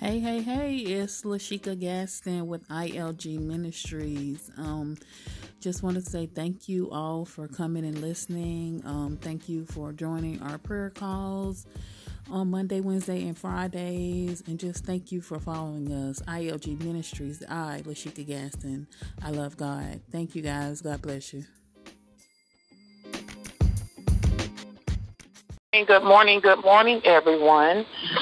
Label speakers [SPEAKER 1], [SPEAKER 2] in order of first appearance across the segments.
[SPEAKER 1] Hey, hey, hey, it's Lashika Gaston with ILG Ministries. Um, just want to say thank you all for coming and listening. Um, thank you for joining our prayer calls on Monday, Wednesday, and Fridays. And just thank you for following us. ILG Ministries, I, Lashika Gaston. I love God. Thank you guys. God bless you.
[SPEAKER 2] Good morning, good morning, everyone.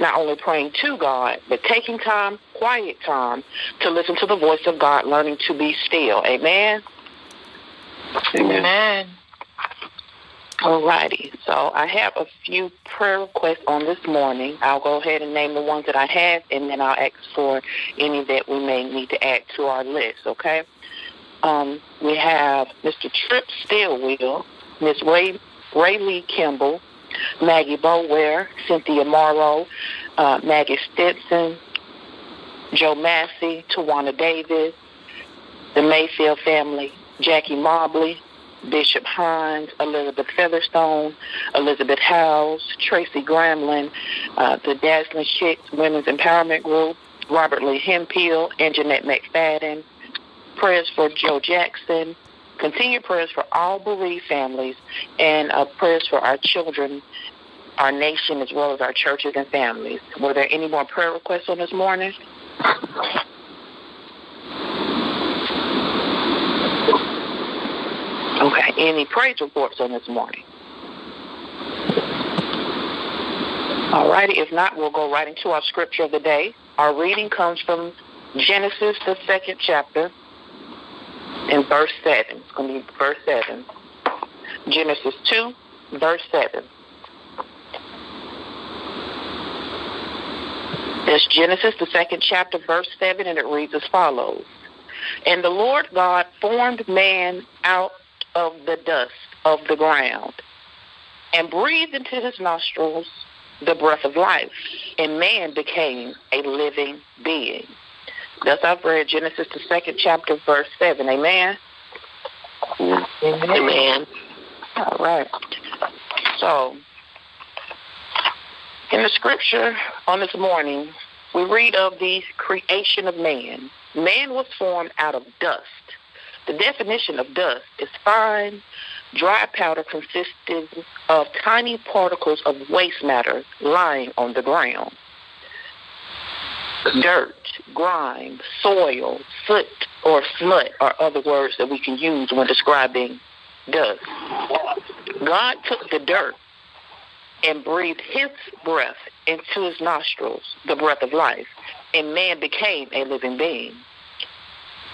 [SPEAKER 2] not only praying to God, but taking time, quiet time, to listen to the voice of God, learning to be still. Amen.
[SPEAKER 3] Amen. Amen.
[SPEAKER 2] All righty. So I have a few prayer requests on this morning. I'll go ahead and name the ones that I have, and then I'll ask for any that we may need to add to our list, okay? Um, we have Mr. Trip Stillwell, Miss Ray, Ray Lee Kimball, Maggie Boware, Cynthia Morrow, uh, Maggie Stetson, Joe Massey, Tawana Davis, the Mayfield family, Jackie Mobley, Bishop Hines, Elizabeth Featherstone, Elizabeth Howes, Tracy Gramlin, uh, the Dazzling Chicks Women's Empowerment Group, Robert Lee Hemphill, and Jeanette McFadden. Prayers for Joe Jackson, Continue prayers for all bereaved families and uh, prayers for our children, our nation, as well as our churches and families. Were there any more prayer requests on this morning? Okay, any praise reports on this morning? All righty, if not, we'll go right into our scripture of the day. Our reading comes from Genesis, the second chapter, in verse 7. It's going to be verse 7. Genesis 2, verse 7. That's Genesis, the second chapter, verse 7, and it reads as follows. And the Lord God formed man out of the dust of the ground and breathed into his nostrils the breath of life, and man became a living being. Thus I've read Genesis, the second chapter, verse 7. Amen?
[SPEAKER 3] Amen.
[SPEAKER 2] Amen. All right. So, in the scripture on this morning, we read of the creation of man. Man was formed out of dust. The definition of dust is fine, dry powder consisting of tiny particles of waste matter lying on the ground dirt, grime, soil, soot, or smut are other words that we can use when describing dust. God took the dirt and breathed his breath into his nostrils, the breath of life, and man became a living being.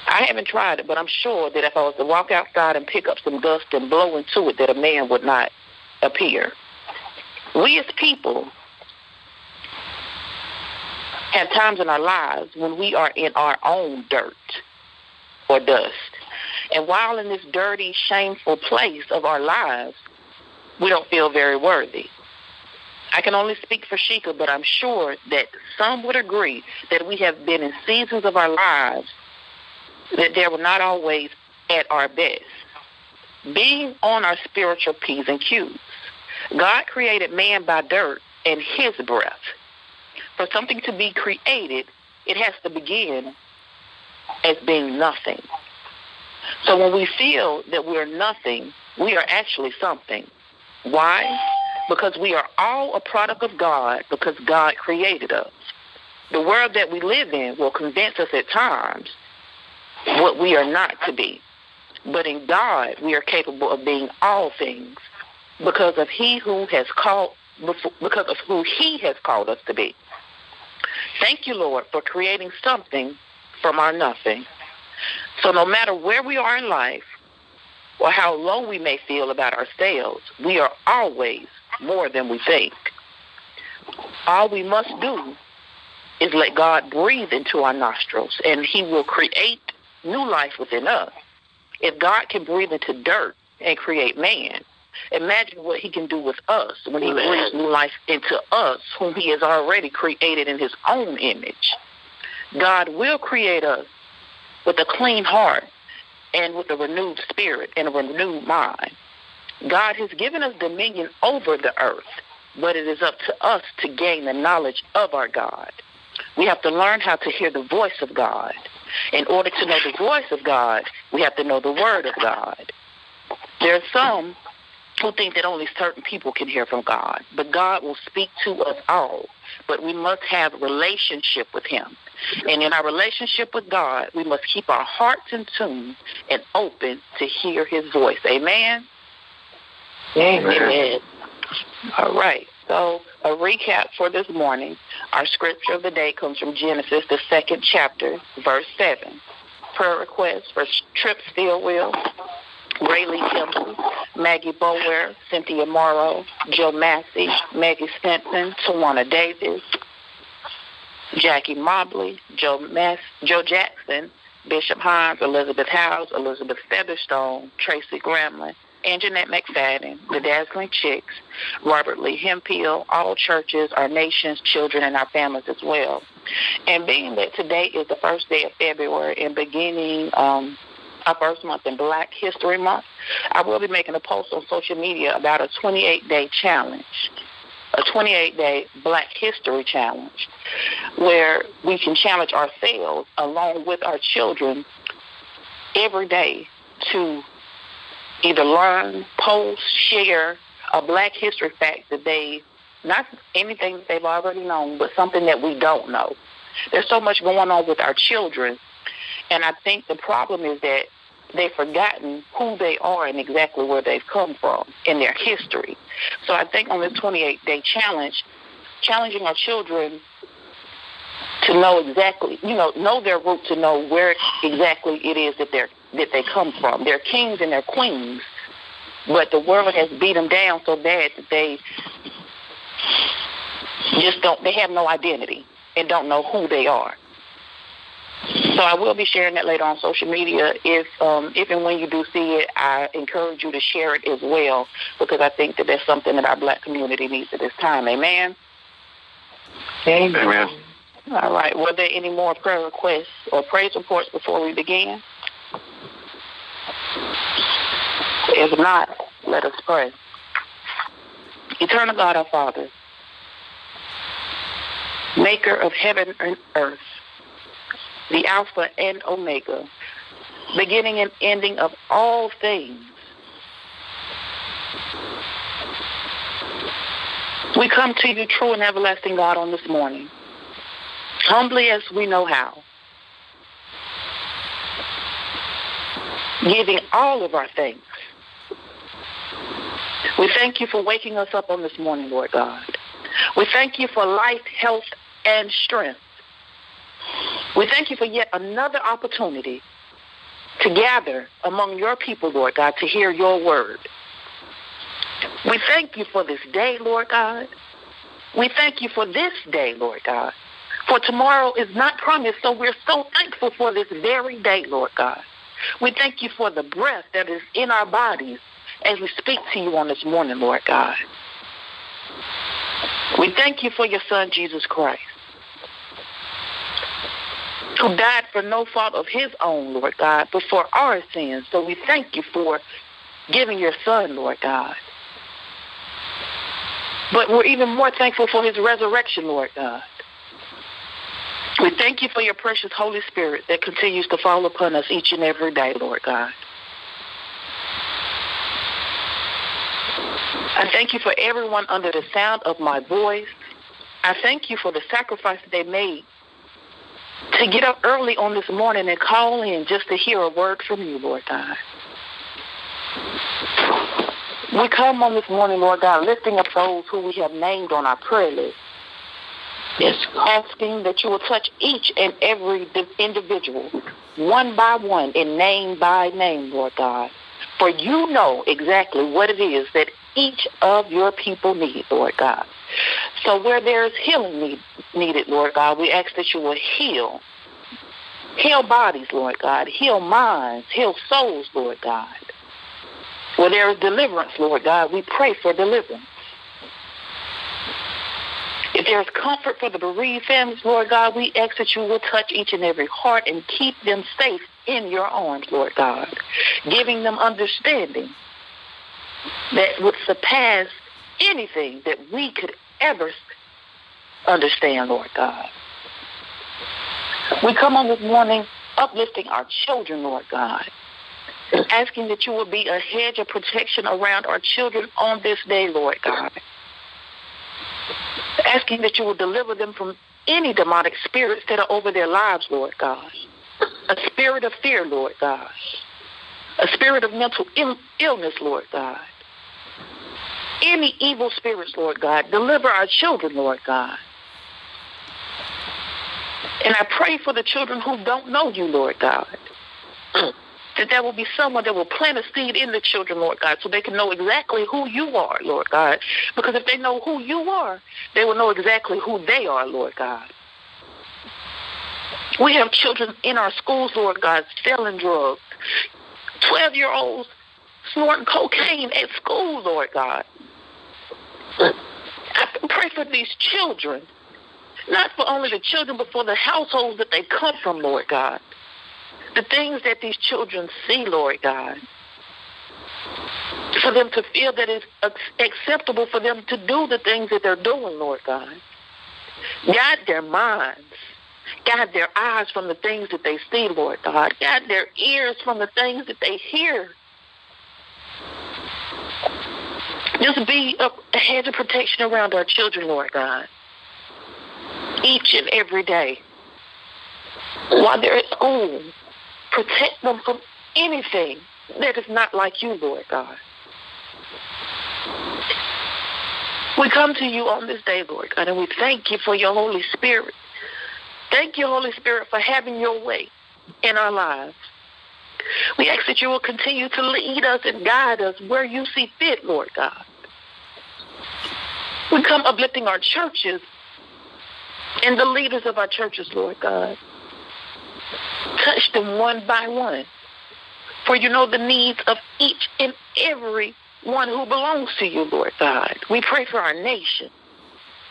[SPEAKER 2] I haven't tried it, but I'm sure that if I was to walk outside and pick up some dust and blow into it, that a man would not appear. We as people have times in our lives when we are in our own dirt or dust. And while in this dirty, shameful place of our lives, we don't feel very worthy. I can only speak for Sheikah, but I'm sure that some would agree that we have been in seasons of our lives that they were not always at our best. Being on our spiritual P's and Q's. God created man by dirt and his breath for something to be created, it has to begin as being nothing. So when we feel that we're nothing, we are actually something. Why? Because we are all a product of God because God created us. The world that we live in will convince us at times what we are not to be. But in God, we are capable of being all things because of He who has called because of who He has called us to be. Thank you, Lord, for creating something from our nothing. So no matter where we are in life or how low we may feel about ourselves, we are always more than we think. All we must do is let God breathe into our nostrils, and He will create new life within us. If God can breathe into dirt and create man, imagine what he can do with us when he breathes new life into us, whom he has already created in his own image. God will create us with a clean heart and with a renewed spirit and a renewed mind. God has given us dominion over the earth, but it is up to us to gain the knowledge of our God. We have to learn how to hear the voice of God. In order to know the voice of God, we have to know the word of God. There are some who think that only certain people can hear from God, but God will speak to us all. But we must have relationship with him. And in our relationship with God, we must keep our hearts in tune and open to hear his voice. Amen.
[SPEAKER 3] Amen.
[SPEAKER 2] Amen. All right. So, a recap for this morning. Our scripture of the day comes from Genesis, the second chapter, verse 7. Prayer request for Trip Stillwell, Rayleigh Temple, Maggie Bower, Cynthia Morrow, Joe Massey, Maggie Stinson, Tawana Davis, Jackie Mobley, Joe Mass, Joe Jackson, Bishop Hines, Elizabeth House, Elizabeth Featherstone, Tracy Gramlin, Anjanette McFadden, the Dazzling Chicks, Robert Lee Hemphill, all churches, our nations, children, and our families as well. And being that today is the first day of February and beginning um, our first month in Black History Month, I will be making a post on social media about a 28-day challenge, a 28-day Black History Challenge, where we can challenge ourselves along with our children every day to either learn, post, share a black history fact that they, not anything that they've already known, but something that we don't know. There's so much going on with our children, and I think the problem is that they've forgotten who they are and exactly where they've come from in their history. So I think on this 28-day challenge, challenging our children to know exactly, you know, know their root to know where exactly it is that they're that they come from. They're kings and they're queens, but the world has beat them down so bad that they just don't. They have no identity and don't know who they are. So I will be sharing that later on social media. If um, if and when you do see it, I encourage you to share it as well because I think that that's something that our black community needs at this time. Amen.
[SPEAKER 3] Amen. Amen.
[SPEAKER 2] All right. Were there any more prayer requests or praise reports before we begin? If not, let us pray. Eternal God, our Father, maker of heaven and earth, the Alpha and Omega, beginning and ending of all things. We come to you, true and everlasting God, on this morning, humbly as we know how, giving all of our thanks. We thank you for waking us up on this morning, Lord God. We thank you for life, health, and strength. We thank you for yet another opportunity to gather among your people, Lord God, to hear your word. We thank you for this day, Lord God. We thank you for this day, Lord God. For tomorrow is not promised, so we're so thankful for this very day, Lord God. We thank you for the breath that is in our bodies as we speak to you on this morning, Lord God. We thank you for your son, Jesus Christ, who died for no fault of his own, Lord God, but for our sins. So we thank you for giving your son, Lord God. But we're even more thankful for his resurrection, Lord God. We thank you for your precious Holy Spirit that continues to fall upon us each and every day, Lord God. I thank you for everyone under the sound of my voice. I thank you for the sacrifice they made to get up early on this morning and call in just to hear a word from you, Lord God. We come on this morning, Lord God, lifting up those who we have named on our prayer list. Yes, asking that you will touch each and every individual, one by one and name by name, Lord God. For you know exactly what it is that each of your people need, Lord God. So where there is healing need, needed, Lord God, we ask that you will heal Heal bodies, Lord God. Heal minds. Heal souls, Lord God. Where there is deliverance, Lord God, we pray for deliverance. If there is comfort for the bereaved families, Lord God, we ask that you will touch each and every heart and keep them safe in your arms, Lord God, giving them understanding that would surpass anything that we could ever understand, Lord God. We come on this morning uplifting our children, Lord God, asking that you will be a hedge of protection around our children on this day, Lord God. Asking that you will deliver them from any demonic spirits that are over their lives, Lord God. A spirit of fear, Lord God. A spirit of mental Ill- illness, Lord God. Any evil spirits, Lord God. Deliver our children, Lord God. And I pray for the children who don't know you, Lord God. that there will be someone that will plant a seed in the children, Lord God, so they can know exactly who you are, Lord God. Because if they know who you are, they will know exactly who they are, Lord God. We have children in our schools, Lord God, selling drugs. 12 year olds snorting cocaine at school, Lord God. I pray for these children, not for only the children, but for the households that they come from, Lord God. The things that these children see, Lord God. For them to feel that it's acceptable for them to do the things that they're doing, Lord God. Guide their minds. Guide their eyes from the things that they see, Lord God. Guide their ears from the things that they hear. Just be a, hedge of protection around our children, Lord God. Each and every day. While they're at school, protect them from anything that is not like you, Lord God. We come to you on this day, Lord God, and we thank you for your Holy Spirit. Thank you, Holy Spirit, for having your way in our lives. We ask that you will continue to lead us and guide us where you see fit, Lord God. We come uplifting our churches and the leaders of our churches, Lord God. Touch them one by one. For you know the needs of each and every one who belongs to you, Lord God. We pray for our nation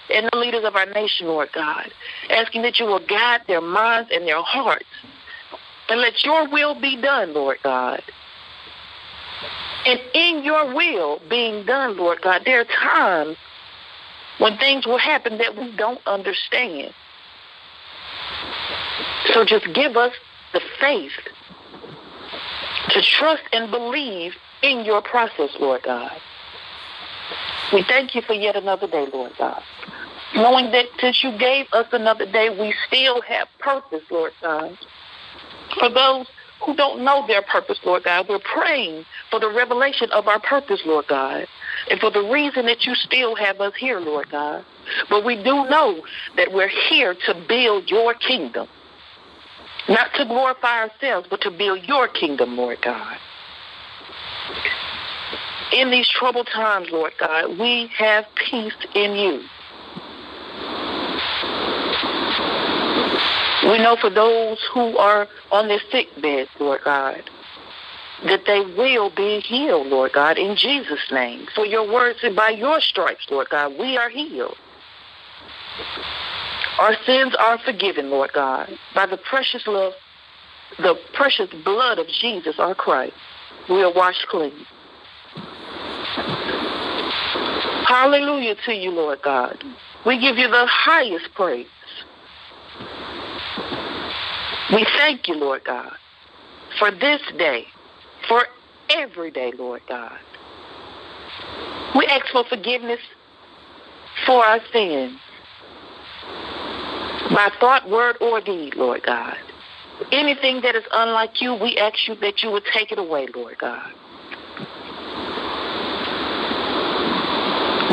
[SPEAKER 2] and the leaders of our nation, Lord God, asking that you will guide their minds and their hearts and let your will be done, Lord God. And in your will being done, Lord God, there are times when things will happen that we don't understand. So just give us the faith to trust and believe in your process, Lord God. We thank you for yet another day, Lord God. Knowing that since you gave us another day, we still have purpose, Lord God. For those who don't know their purpose, Lord God, we're praying for the revelation of our purpose, Lord God, and for the reason that you still have us here, Lord God. But we do know that we're here to build your kingdom. Not to glorify ourselves, but to build your kingdom, Lord God. In these troubled times, Lord God, we have peace in you. We know for those who are on their sick beds, Lord God, that they will be healed, Lord God, in Jesus' name. For your words and by your stripes, Lord God, we are healed. Our sins are forgiven, Lord God, by the precious love, the precious blood of Jesus, our Christ. We are washed clean. Hallelujah to you, Lord God. We give you the highest praise. We thank you, Lord God, for this day, for every day, Lord God. We ask for forgiveness for our sins by thought, word, or deed, Lord God. Anything that is unlike you, we ask you that you would take it away, Lord God.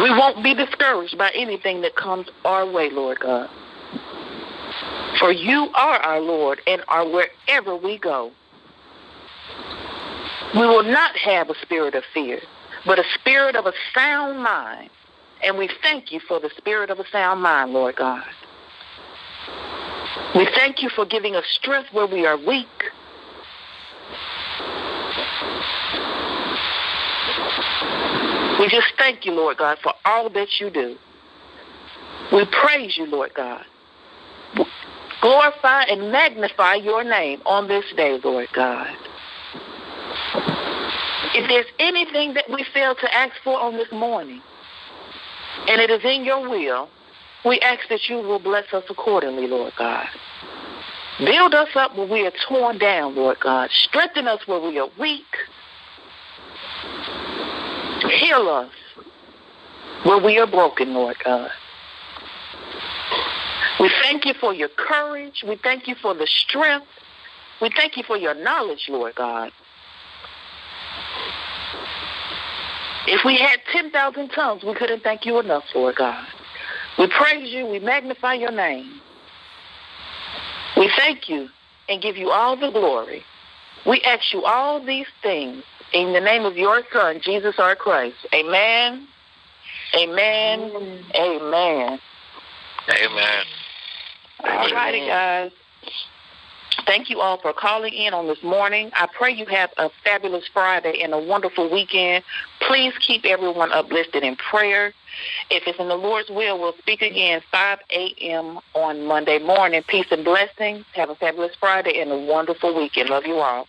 [SPEAKER 2] We won't be discouraged by anything that comes our way, Lord God. For you are our Lord and are wherever we go. We will not have a spirit of fear, but a spirit of a sound mind. And we thank you for the spirit of a sound mind, Lord God. We thank you for giving us strength where we are weak. We just thank you, Lord God, for all that you do. We praise you, Lord God. Glorify and magnify your name on this day, Lord God. If there's anything that we fail to ask for on this morning, and it is in your will, we ask that you will bless us accordingly, Lord God. Build us up where we are torn down, Lord God. Strengthen us where we are weak. Heal us where we are broken, Lord God. We thank you for your courage. We thank you for the strength. We thank you for your knowledge, Lord God. If we had 10,000 tongues, we couldn't thank you enough, Lord God. We praise you. We magnify your name. We thank you and give you all the glory. We ask you all these things in the name of your Son, Jesus our Christ. Amen. Amen. Amen.
[SPEAKER 3] Amen.
[SPEAKER 2] All righty, guys. Thank you all for calling in on this morning. I pray you have a fabulous Friday and a wonderful weekend. Please keep everyone uplifted in prayer. If it's in the Lord's will, we'll speak again 5 a.m. on Monday morning. Peace and blessings. Have a fabulous Friday and a wonderful weekend. Love you all.